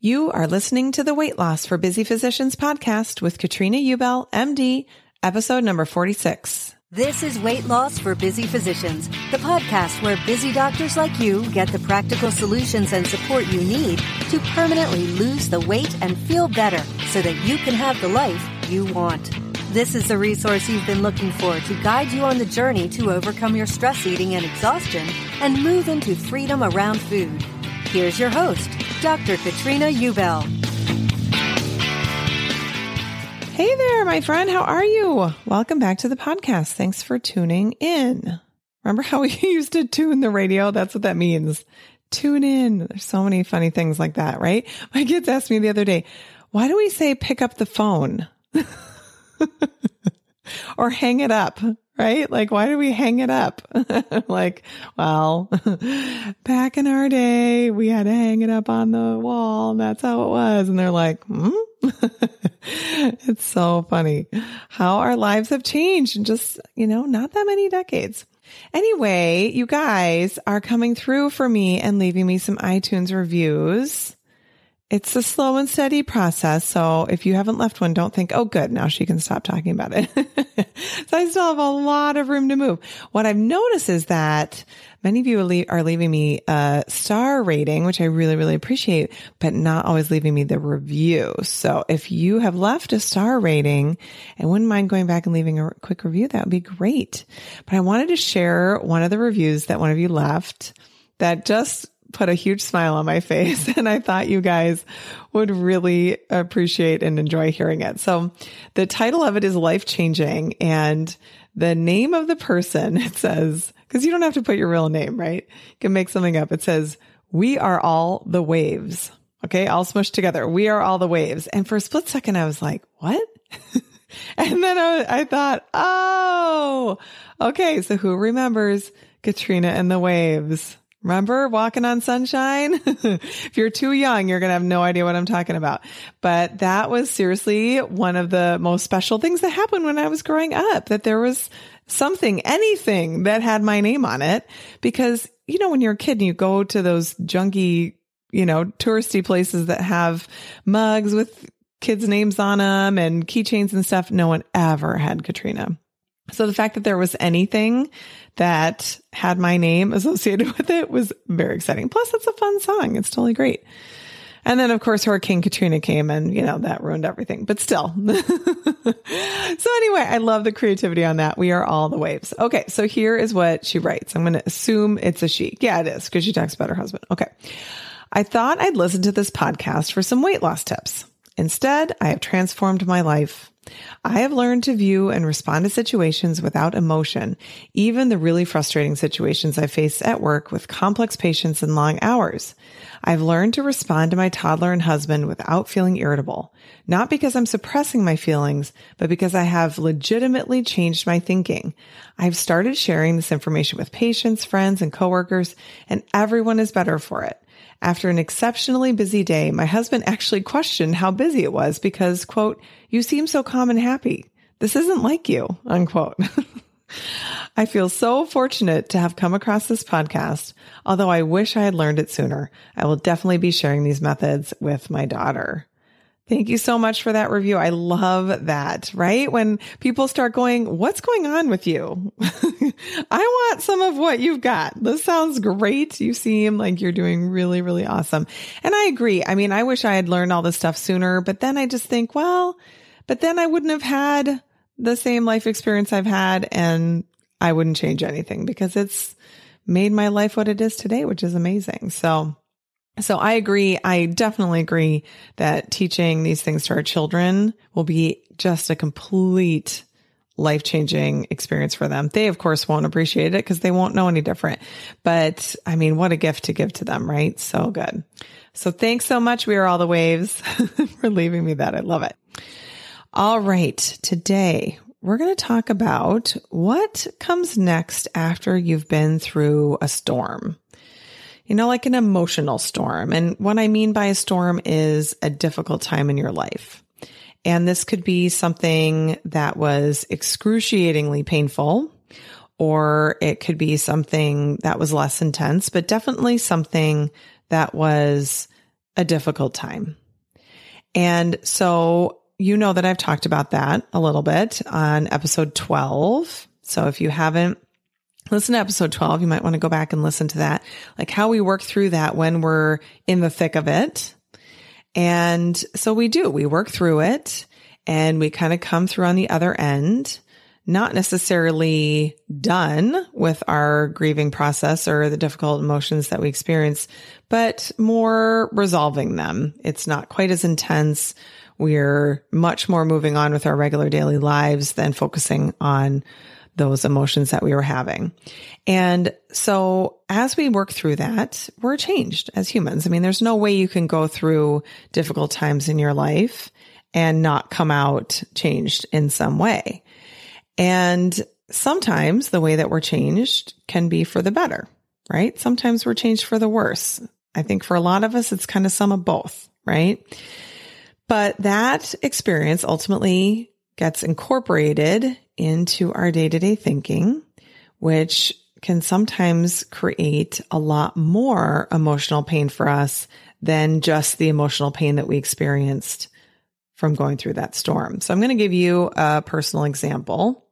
You are listening to the Weight Loss for Busy Physicians podcast with Katrina Ubel, MD, episode number 46. This is Weight Loss for Busy Physicians, the podcast where busy doctors like you get the practical solutions and support you need to permanently lose the weight and feel better so that you can have the life you want. This is the resource you've been looking for to guide you on the journey to overcome your stress eating and exhaustion and move into freedom around food. Here's your host, Dr. Katrina Ubel. Hey there, my friend. How are you? Welcome back to the podcast. Thanks for tuning in. Remember how we used to tune the radio? That's what that means. Tune in. There's so many funny things like that, right? My kids asked me the other day, why do we say pick up the phone? or hang it up, right? Like, why do we hang it up? like, well, back in our day, we had to hang it up on the wall and that's how it was. And they're like, hmm? it's so funny how our lives have changed in just, you know, not that many decades. Anyway, you guys are coming through for me and leaving me some iTunes reviews. It's a slow and steady process. So if you haven't left one, don't think, oh, good, now she can stop talking about it. so I still have a lot of room to move. What I've noticed is that many of you are leaving me a star rating, which I really, really appreciate, but not always leaving me the review. So if you have left a star rating and wouldn't mind going back and leaving a quick review, that would be great. But I wanted to share one of the reviews that one of you left that just put a huge smile on my face. And I thought you guys would really appreciate and enjoy hearing it. So the title of it is life changing and the name of the person it says, cause you don't have to put your real name, right? You can make something up. It says, we are all the waves. Okay. All smushed together. We are all the waves. And for a split second, I was like, what? and then I, I thought, oh, okay. So who remembers Katrina and the waves? Remember walking on sunshine? if you're too young, you're going to have no idea what I'm talking about. But that was seriously one of the most special things that happened when I was growing up, that there was something, anything that had my name on it. Because, you know, when you're a kid and you go to those junky, you know, touristy places that have mugs with kids' names on them and keychains and stuff, no one ever had Katrina. So the fact that there was anything that had my name associated with it was very exciting. Plus, it's a fun song. It's totally great. And then, of course, Hurricane Katrina came and, you know, that ruined everything, but still. so anyway, I love the creativity on that. We are all the waves. Okay. So here is what she writes. I'm going to assume it's a she. Yeah, it is because she talks about her husband. Okay. I thought I'd listen to this podcast for some weight loss tips. Instead, I have transformed my life. I have learned to view and respond to situations without emotion, even the really frustrating situations I face at work with complex patients and long hours. I've learned to respond to my toddler and husband without feeling irritable, not because I'm suppressing my feelings, but because I have legitimately changed my thinking. I've started sharing this information with patients, friends, and coworkers, and everyone is better for it. After an exceptionally busy day, my husband actually questioned how busy it was because, quote, you seem so calm and happy. This isn't like you, unquote. I feel so fortunate to have come across this podcast, although I wish I had learned it sooner. I will definitely be sharing these methods with my daughter. Thank you so much for that review. I love that, right? When people start going, what's going on with you? I want some of what you've got. This sounds great. You seem like you're doing really, really awesome. And I agree. I mean, I wish I had learned all this stuff sooner, but then I just think, well, but then I wouldn't have had the same life experience I've had and I wouldn't change anything because it's made my life what it is today, which is amazing. So so I agree. I definitely agree that teaching these things to our children will be just a complete life changing experience for them. They, of course, won't appreciate it because they won't know any different. But I mean, what a gift to give to them, right? So good. So thanks so much. We are all the waves for leaving me that. I love it. All right. Today we're going to talk about what comes next after you've been through a storm you know, like an emotional storm. And what I mean by a storm is a difficult time in your life. And this could be something that was excruciatingly painful, or it could be something that was less intense, but definitely something that was a difficult time. And so you know that I've talked about that a little bit on episode 12. So if you haven't listen to episode 12. You might want to go back and listen to that, like how we work through that when we're in the thick of it. And so we do, we work through it and we kind of come through on the other end, not necessarily done with our grieving process or the difficult emotions that we experience, but more resolving them. It's not quite as intense. We're much more moving on with our regular daily lives than focusing on those emotions that we were having. And so as we work through that, we're changed as humans. I mean, there's no way you can go through difficult times in your life and not come out changed in some way. And sometimes the way that we're changed can be for the better, right? Sometimes we're changed for the worse. I think for a lot of us, it's kind of some of both, right? But that experience ultimately gets incorporated into our day to day thinking, which can sometimes create a lot more emotional pain for us than just the emotional pain that we experienced from going through that storm. So I'm going to give you a personal example.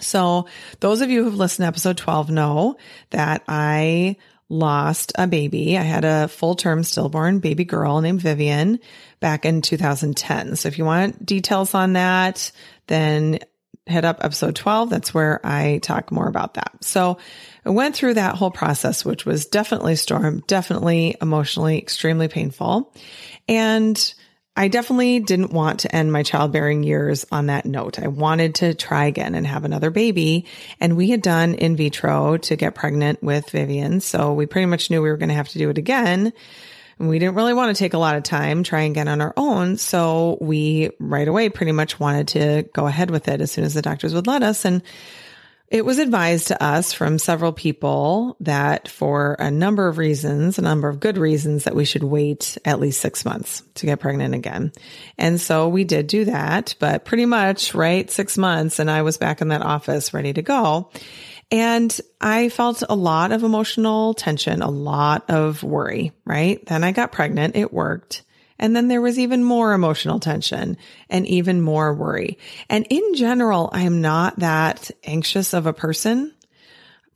So those of you who've listened to episode 12 know that I lost a baby. I had a full term stillborn baby girl named Vivian back in 2010. So if you want details on that, then hit up episode 12. That's where I talk more about that. So I went through that whole process, which was definitely storm, definitely emotionally extremely painful. And I definitely didn't want to end my childbearing years on that note. I wanted to try again and have another baby. And we had done in vitro to get pregnant with Vivian. So we pretty much knew we were going to have to do it again. And we didn't really want to take a lot of time trying again on our own. So we right away pretty much wanted to go ahead with it as soon as the doctors would let us. And it was advised to us from several people that for a number of reasons, a number of good reasons, that we should wait at least six months to get pregnant again. And so we did do that, but pretty much, right, six months. And I was back in that office ready to go. And I felt a lot of emotional tension, a lot of worry, right? Then I got pregnant. It worked. And then there was even more emotional tension and even more worry. And in general, I am not that anxious of a person.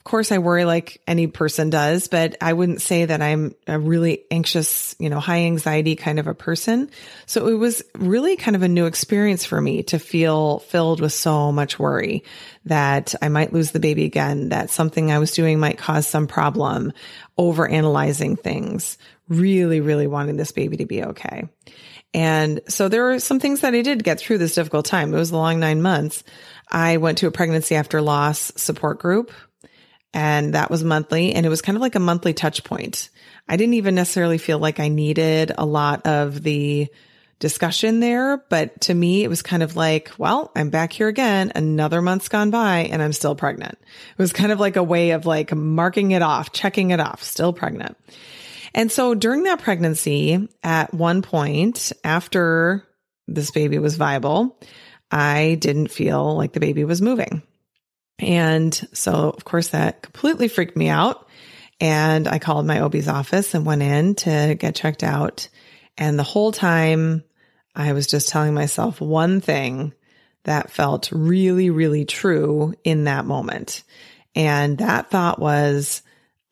Of course, I worry like any person does, but I wouldn't say that I'm a really anxious, you know, high anxiety kind of a person. So it was really kind of a new experience for me to feel filled with so much worry that I might lose the baby again, that something I was doing might cause some problem, over analyzing things, really, really wanting this baby to be okay. And so there were some things that I did get through this difficult time. It was a long nine months. I went to a pregnancy after loss support group and that was monthly and it was kind of like a monthly touch point. I didn't even necessarily feel like I needed a lot of the discussion there, but to me, it was kind of like, well, I'm back here again. Another month's gone by and I'm still pregnant. It was kind of like a way of like marking it off, checking it off, still pregnant. And so during that pregnancy, at one point after this baby was viable, I didn't feel like the baby was moving. And so, of course, that completely freaked me out. And I called my OB's office and went in to get checked out. And the whole time I was just telling myself one thing that felt really, really true in that moment. And that thought was,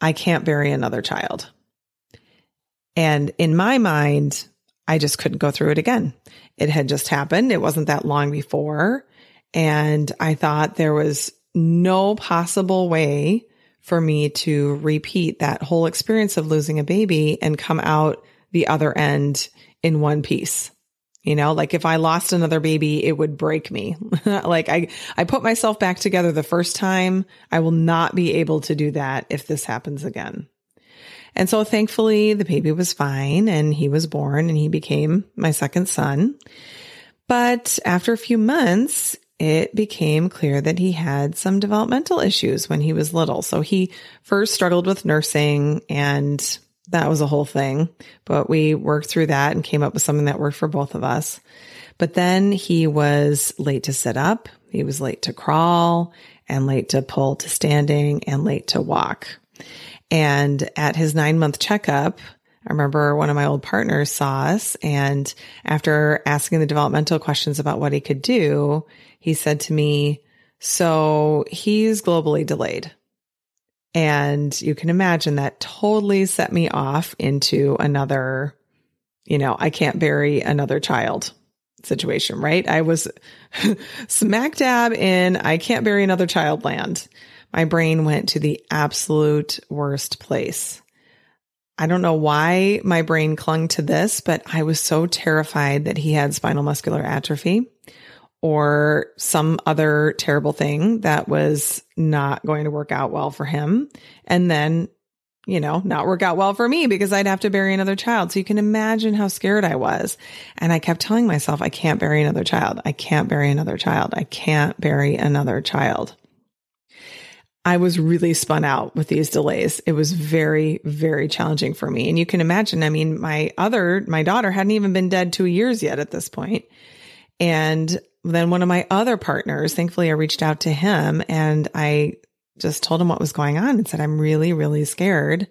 I can't bury another child. And in my mind, I just couldn't go through it again. It had just happened. It wasn't that long before. And I thought there was no possible way for me to repeat that whole experience of losing a baby and come out the other end in one piece. You know, like if I lost another baby, it would break me. like I, I put myself back together the first time. I will not be able to do that if this happens again. And so thankfully the baby was fine and he was born and he became my second son. But after a few months, it became clear that he had some developmental issues when he was little. So he first struggled with nursing and that was a whole thing, but we worked through that and came up with something that worked for both of us. But then he was late to sit up. He was late to crawl and late to pull to standing and late to walk. And at his nine month checkup, I remember one of my old partners saw us and after asking the developmental questions about what he could do, he said to me, so he's globally delayed. And you can imagine that totally set me off into another, you know, I can't bury another child situation, right? I was smack dab in I can't bury another child land. My brain went to the absolute worst place. I don't know why my brain clung to this, but I was so terrified that he had spinal muscular atrophy or some other terrible thing that was not going to work out well for him. And then, you know, not work out well for me because I'd have to bury another child. So you can imagine how scared I was. And I kept telling myself, I can't bury another child. I can't bury another child. I can't bury another child. I was really spun out with these delays. It was very, very challenging for me. And you can imagine, I mean, my other, my daughter hadn't even been dead two years yet at this point. And then one of my other partners, thankfully I reached out to him and I just told him what was going on and said, I'm really, really scared.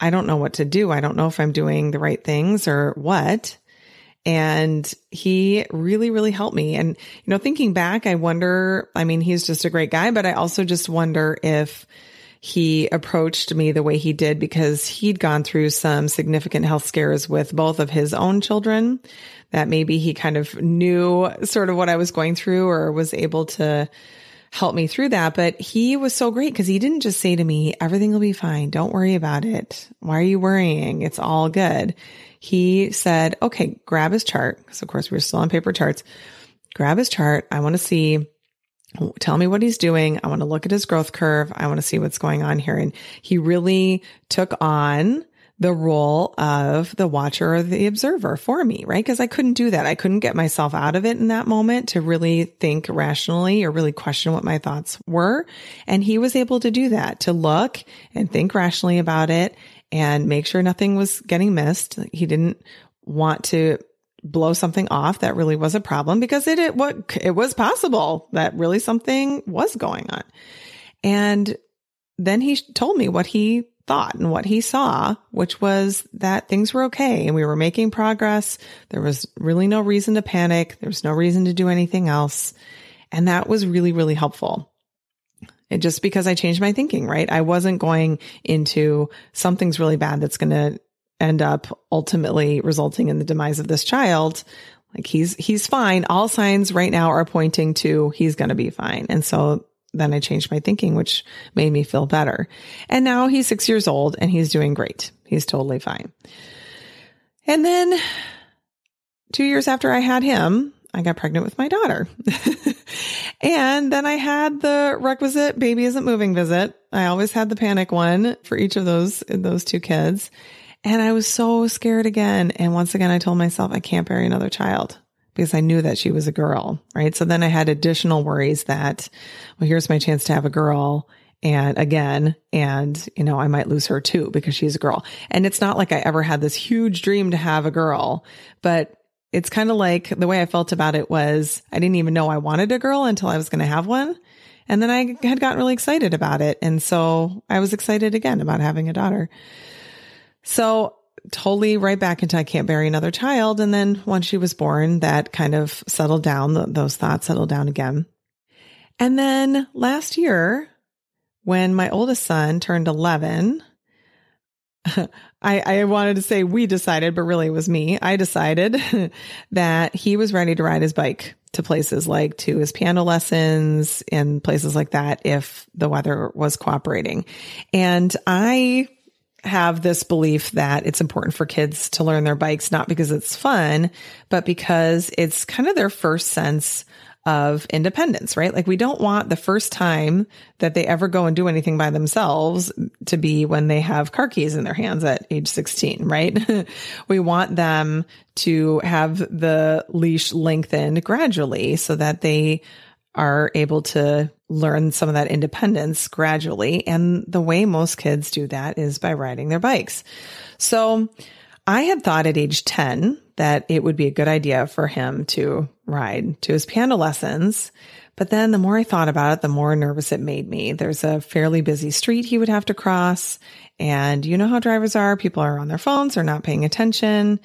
I don't know what to do. I don't know if I'm doing the right things or what. And he really, really helped me. And, you know, thinking back, I wonder, I mean, he's just a great guy, but I also just wonder if he approached me the way he did because he'd gone through some significant health scares with both of his own children that maybe he kind of knew sort of what I was going through or was able to help me through that. But he was so great because he didn't just say to me, everything will be fine. Don't worry about it. Why are you worrying? It's all good. He said, okay, grab his chart. Because of course we were still on paper charts. Grab his chart. I want to see tell me what he's doing. I want to look at his growth curve. I want to see what's going on here. And he really took on the role of the watcher or the observer for me, right? Because I couldn't do that. I couldn't get myself out of it in that moment to really think rationally or really question what my thoughts were. And he was able to do that, to look and think rationally about it and make sure nothing was getting missed. He didn't want to blow something off that really was a problem because it, it what it was possible that really something was going on. And then he told me what he thought and what he saw, which was that things were okay and we were making progress. There was really no reason to panic. There was no reason to do anything else. And that was really, really helpful. And just because I changed my thinking, right? I wasn't going into something's really bad that's going to end up ultimately resulting in the demise of this child. Like he's, he's fine. All signs right now are pointing to he's going to be fine. And so then I changed my thinking, which made me feel better. And now he's six years old and he's doing great. He's totally fine. And then two years after I had him, I got pregnant with my daughter. and then I had the requisite baby isn't moving visit. I always had the panic one for each of those, those two kids. And I was so scared again. And once again, I told myself I can't bury another child because I knew that she was a girl. Right. So then I had additional worries that, well, here's my chance to have a girl. And again, and you know, I might lose her too because she's a girl. And it's not like I ever had this huge dream to have a girl, but it's kind of like the way I felt about it was I didn't even know I wanted a girl until I was going to have one. And then I had gotten really excited about it. And so I was excited again about having a daughter. So totally right back into I can't bury another child. And then once she was born, that kind of settled down. Those thoughts settled down again. And then last year, when my oldest son turned 11, I, I wanted to say we decided, but really it was me. I decided that he was ready to ride his bike to places like to his piano lessons and places like that if the weather was cooperating. And I have this belief that it's important for kids to learn their bikes, not because it's fun, but because it's kind of their first sense of independence, right? Like we don't want the first time that they ever go and do anything by themselves to be when they have car keys in their hands at age 16, right? we want them to have the leash lengthened gradually so that they are able to learn some of that independence gradually. And the way most kids do that is by riding their bikes. So I had thought at age 10 that it would be a good idea for him to ride to his piano lessons. But then the more I thought about it, the more nervous it made me. There's a fairly busy street he would have to cross. And you know how drivers are. People are on their phones, they're not paying attention.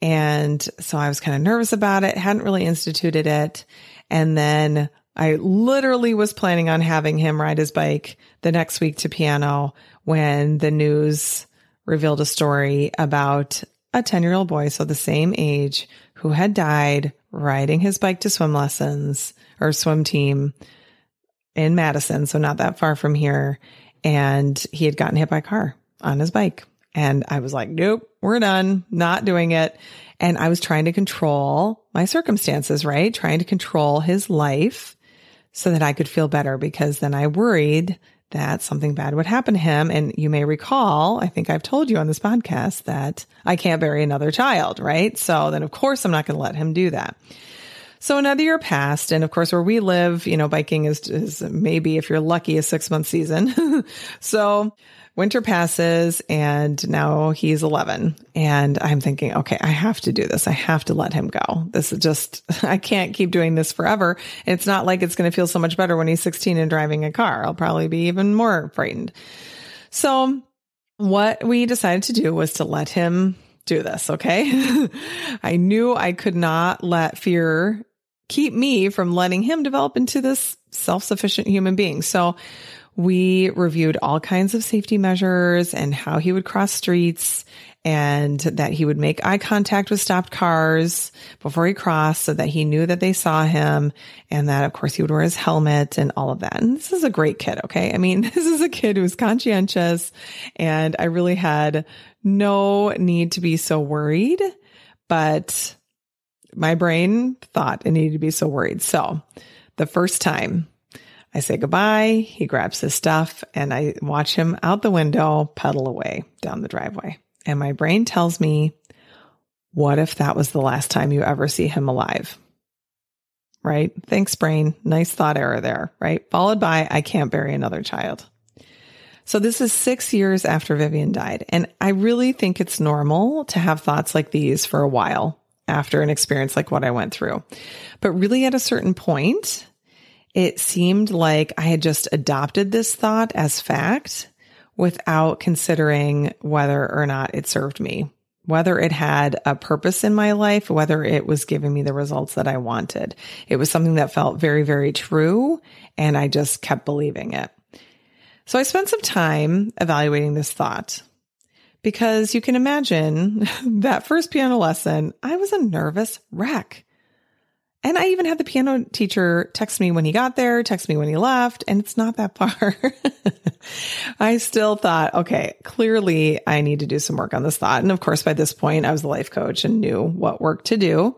And so I was kind of nervous about it, hadn't really instituted it. And then I literally was planning on having him ride his bike the next week to piano when the news revealed a story about a 10 year old boy, so the same age, who had died riding his bike to swim lessons or swim team in Madison, so not that far from here. And he had gotten hit by a car on his bike. And I was like, nope, we're done, not doing it. And I was trying to control my circumstances, right? Trying to control his life so that I could feel better because then I worried that something bad would happen to him. And you may recall, I think I've told you on this podcast that I can't bury another child, right? So then of course I'm not going to let him do that. So another year passed. And of course, where we live, you know, biking is, is maybe if you're lucky a six month season. so winter passes and now he's 11 and I'm thinking, okay, I have to do this. I have to let him go. This is just, I can't keep doing this forever. and It's not like it's going to feel so much better when he's 16 and driving a car. I'll probably be even more frightened. So what we decided to do was to let him do this. Okay. I knew I could not let fear keep me from letting him develop into this self-sufficient human being. So we reviewed all kinds of safety measures and how he would cross streets and that he would make eye contact with stopped cars before he crossed so that he knew that they saw him and that of course he would wear his helmet and all of that. And this is a great kid. Okay. I mean, this is a kid who was conscientious and I really had no need to be so worried, but my brain thought it needed to be so worried. So the first time I say goodbye. He grabs his stuff and I watch him out the window pedal away down the driveway. And my brain tells me, what if that was the last time you ever see him alive? Right? Thanks, brain. Nice thought error there, right? Followed by, I can't bury another child. So this is six years after Vivian died. And I really think it's normal to have thoughts like these for a while after an experience like what I went through. But really at a certain point, it seemed like I had just adopted this thought as fact without considering whether or not it served me, whether it had a purpose in my life, whether it was giving me the results that I wanted. It was something that felt very, very true. And I just kept believing it. So I spent some time evaluating this thought because you can imagine that first piano lesson, I was a nervous wreck. And I even had the piano teacher text me when he got there, text me when he left, and it's not that far. I still thought, okay, clearly I need to do some work on this thought. And of course, by this point, I was a life coach and knew what work to do.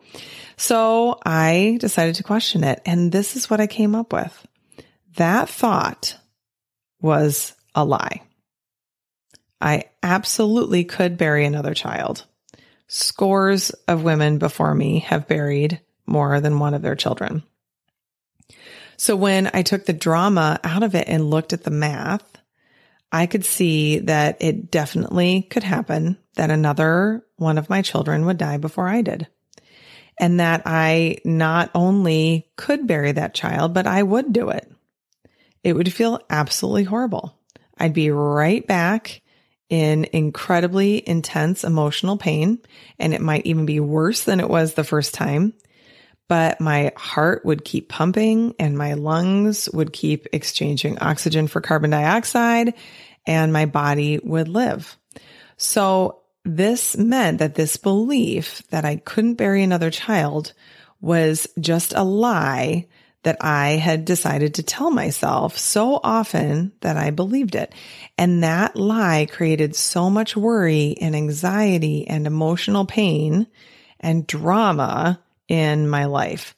So I decided to question it. And this is what I came up with. That thought was a lie. I absolutely could bury another child. Scores of women before me have buried more than one of their children. So when I took the drama out of it and looked at the math, I could see that it definitely could happen that another one of my children would die before I did. And that I not only could bury that child, but I would do it. It would feel absolutely horrible. I'd be right back in incredibly intense emotional pain, and it might even be worse than it was the first time but my heart would keep pumping and my lungs would keep exchanging oxygen for carbon dioxide and my body would live. So this meant that this belief that I couldn't bury another child was just a lie that I had decided to tell myself so often that I believed it. And that lie created so much worry and anxiety and emotional pain and drama in my life.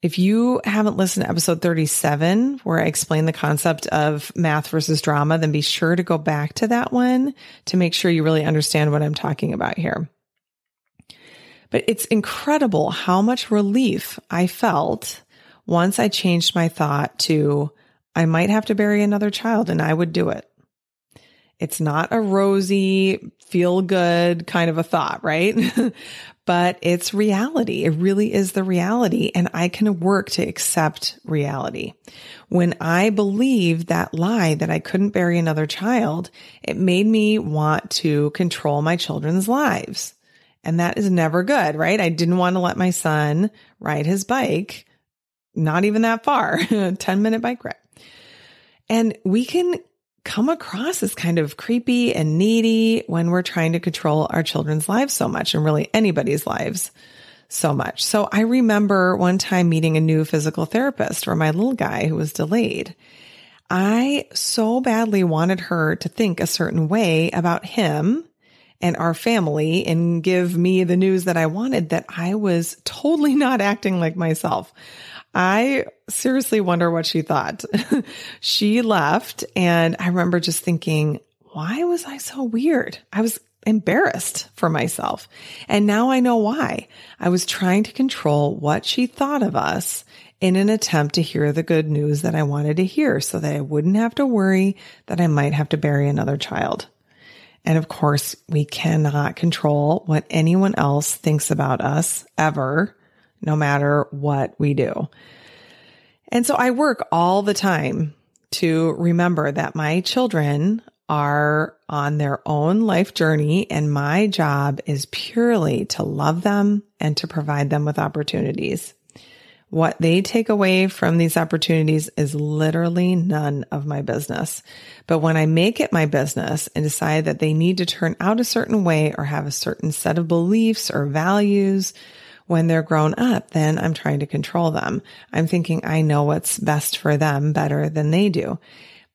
If you haven't listened to episode 37, where I explain the concept of math versus drama, then be sure to go back to that one to make sure you really understand what I'm talking about here. But it's incredible how much relief I felt once I changed my thought to, I might have to bury another child and I would do it. It's not a rosy, feel good kind of a thought, right? but it's reality. It really is the reality. And I can work to accept reality. When I believed that lie that I couldn't bury another child, it made me want to control my children's lives. And that is never good, right? I didn't want to let my son ride his bike, not even that far, 10 minute bike ride. And we can come across as kind of creepy and needy when we're trying to control our children's lives so much and really anybody's lives so much. So I remember one time meeting a new physical therapist for my little guy who was delayed. I so badly wanted her to think a certain way about him and our family and give me the news that I wanted that I was totally not acting like myself. I seriously wonder what she thought. she left and I remember just thinking, why was I so weird? I was embarrassed for myself. And now I know why. I was trying to control what she thought of us in an attempt to hear the good news that I wanted to hear so that I wouldn't have to worry that I might have to bury another child. And of course, we cannot control what anyone else thinks about us ever no matter what we do. And so I work all the time to remember that my children are on their own life journey and my job is purely to love them and to provide them with opportunities. What they take away from these opportunities is literally none of my business. But when I make it my business and decide that they need to turn out a certain way or have a certain set of beliefs or values when they're grown up, then I'm trying to control them. I'm thinking I know what's best for them better than they do.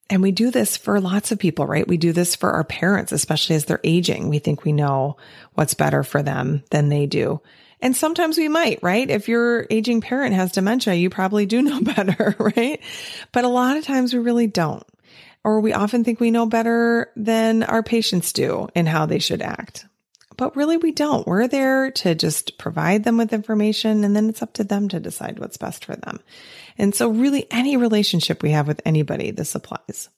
And we do this for lots of people, right? We do this for our parents, especially as they're aging. We think we know what's better for them than they do. And sometimes we might, right? If your aging parent has dementia, you probably do know better, right? But a lot of times we really don't. Or we often think we know better than our patients do in how they should act. But really, we don't. We're there to just provide them with information and then it's up to them to decide what's best for them. And so, really, any relationship we have with anybody, this applies.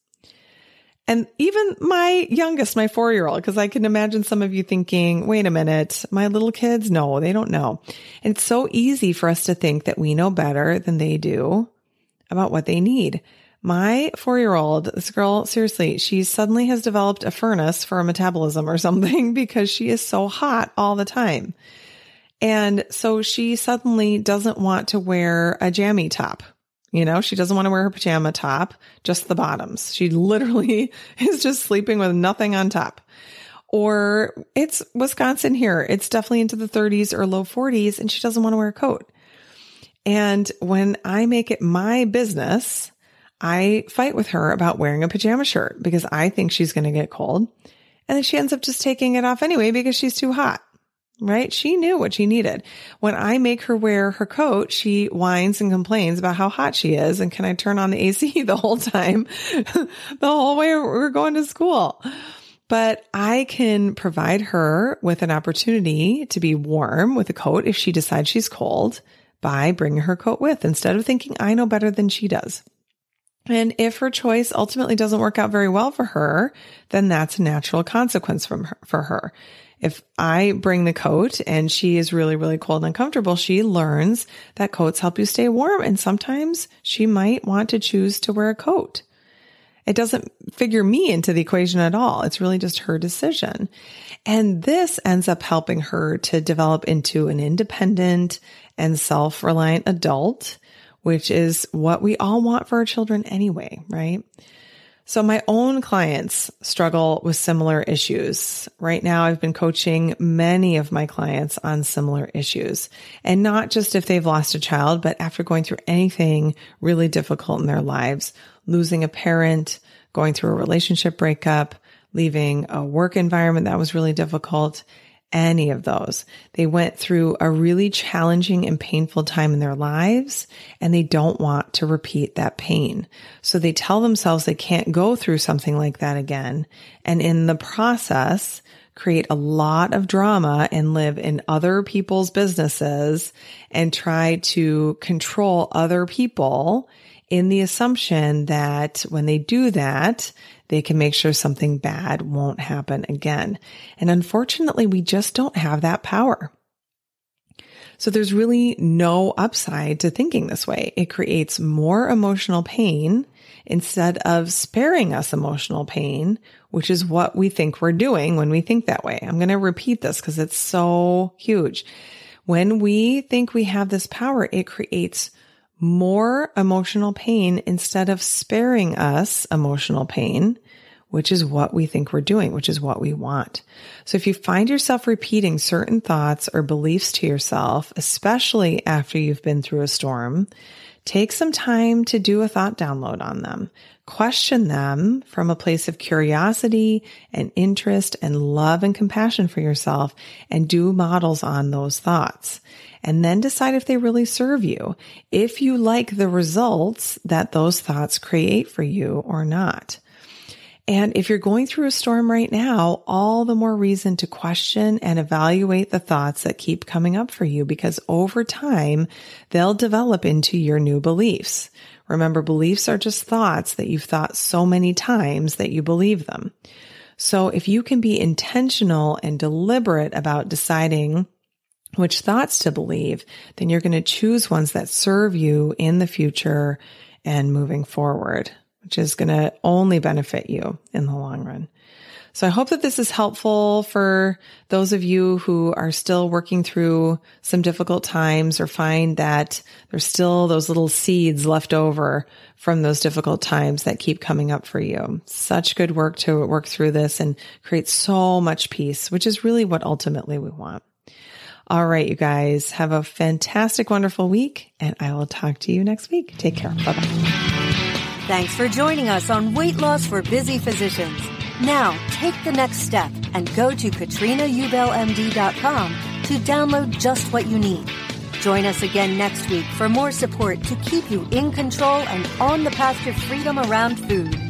And even my youngest, my four year old, because I can imagine some of you thinking, wait a minute, my little kids, no, they don't know. And it's so easy for us to think that we know better than they do about what they need. My four year old, this girl, seriously, she suddenly has developed a furnace for a metabolism or something because she is so hot all the time. And so she suddenly doesn't want to wear a jammy top. You know, she doesn't want to wear her pajama top, just the bottoms. She literally is just sleeping with nothing on top. Or it's Wisconsin here. It's definitely into the 30s or low 40s and she doesn't want to wear a coat. And when I make it my business, I fight with her about wearing a pajama shirt because I think she's going to get cold. And then she ends up just taking it off anyway because she's too hot right? She knew what she needed. When I make her wear her coat, she whines and complains about how hot she is. And can I turn on the AC the whole time, the whole way we're going to school? But I can provide her with an opportunity to be warm with a coat if she decides she's cold by bringing her coat with instead of thinking I know better than she does. And if her choice ultimately doesn't work out very well for her, then that's a natural consequence from her, for her. If I bring the coat and she is really, really cold and uncomfortable, she learns that coats help you stay warm. And sometimes she might want to choose to wear a coat. It doesn't figure me into the equation at all. It's really just her decision. And this ends up helping her to develop into an independent and self reliant adult, which is what we all want for our children anyway, right? So my own clients struggle with similar issues. Right now, I've been coaching many of my clients on similar issues and not just if they've lost a child, but after going through anything really difficult in their lives, losing a parent, going through a relationship breakup, leaving a work environment that was really difficult any of those. They went through a really challenging and painful time in their lives and they don't want to repeat that pain. So they tell themselves they can't go through something like that again. And in the process, create a lot of drama and live in other people's businesses and try to control other people in the assumption that when they do that, they can make sure something bad won't happen again. And unfortunately, we just don't have that power. So there's really no upside to thinking this way. It creates more emotional pain instead of sparing us emotional pain, which is what we think we're doing when we think that way. I'm going to repeat this because it's so huge. When we think we have this power, it creates more emotional pain instead of sparing us emotional pain, which is what we think we're doing, which is what we want. So if you find yourself repeating certain thoughts or beliefs to yourself, especially after you've been through a storm, take some time to do a thought download on them. Question them from a place of curiosity and interest and love and compassion for yourself and do models on those thoughts and then decide if they really serve you, if you like the results that those thoughts create for you or not. And if you're going through a storm right now, all the more reason to question and evaluate the thoughts that keep coming up for you because over time, they'll develop into your new beliefs. Remember, beliefs are just thoughts that you've thought so many times that you believe them. So if you can be intentional and deliberate about deciding which thoughts to believe, then you're going to choose ones that serve you in the future and moving forward, which is going to only benefit you in the long run. So I hope that this is helpful for those of you who are still working through some difficult times or find that there's still those little seeds left over from those difficult times that keep coming up for you. Such good work to work through this and create so much peace, which is really what ultimately we want. All right, you guys have a fantastic, wonderful week, and I will talk to you next week. Take care. Bye bye. Thanks for joining us on Weight Loss for Busy Physicians. Now, take the next step and go to katrinaubelmd.com to download just what you need. Join us again next week for more support to keep you in control and on the path to freedom around food.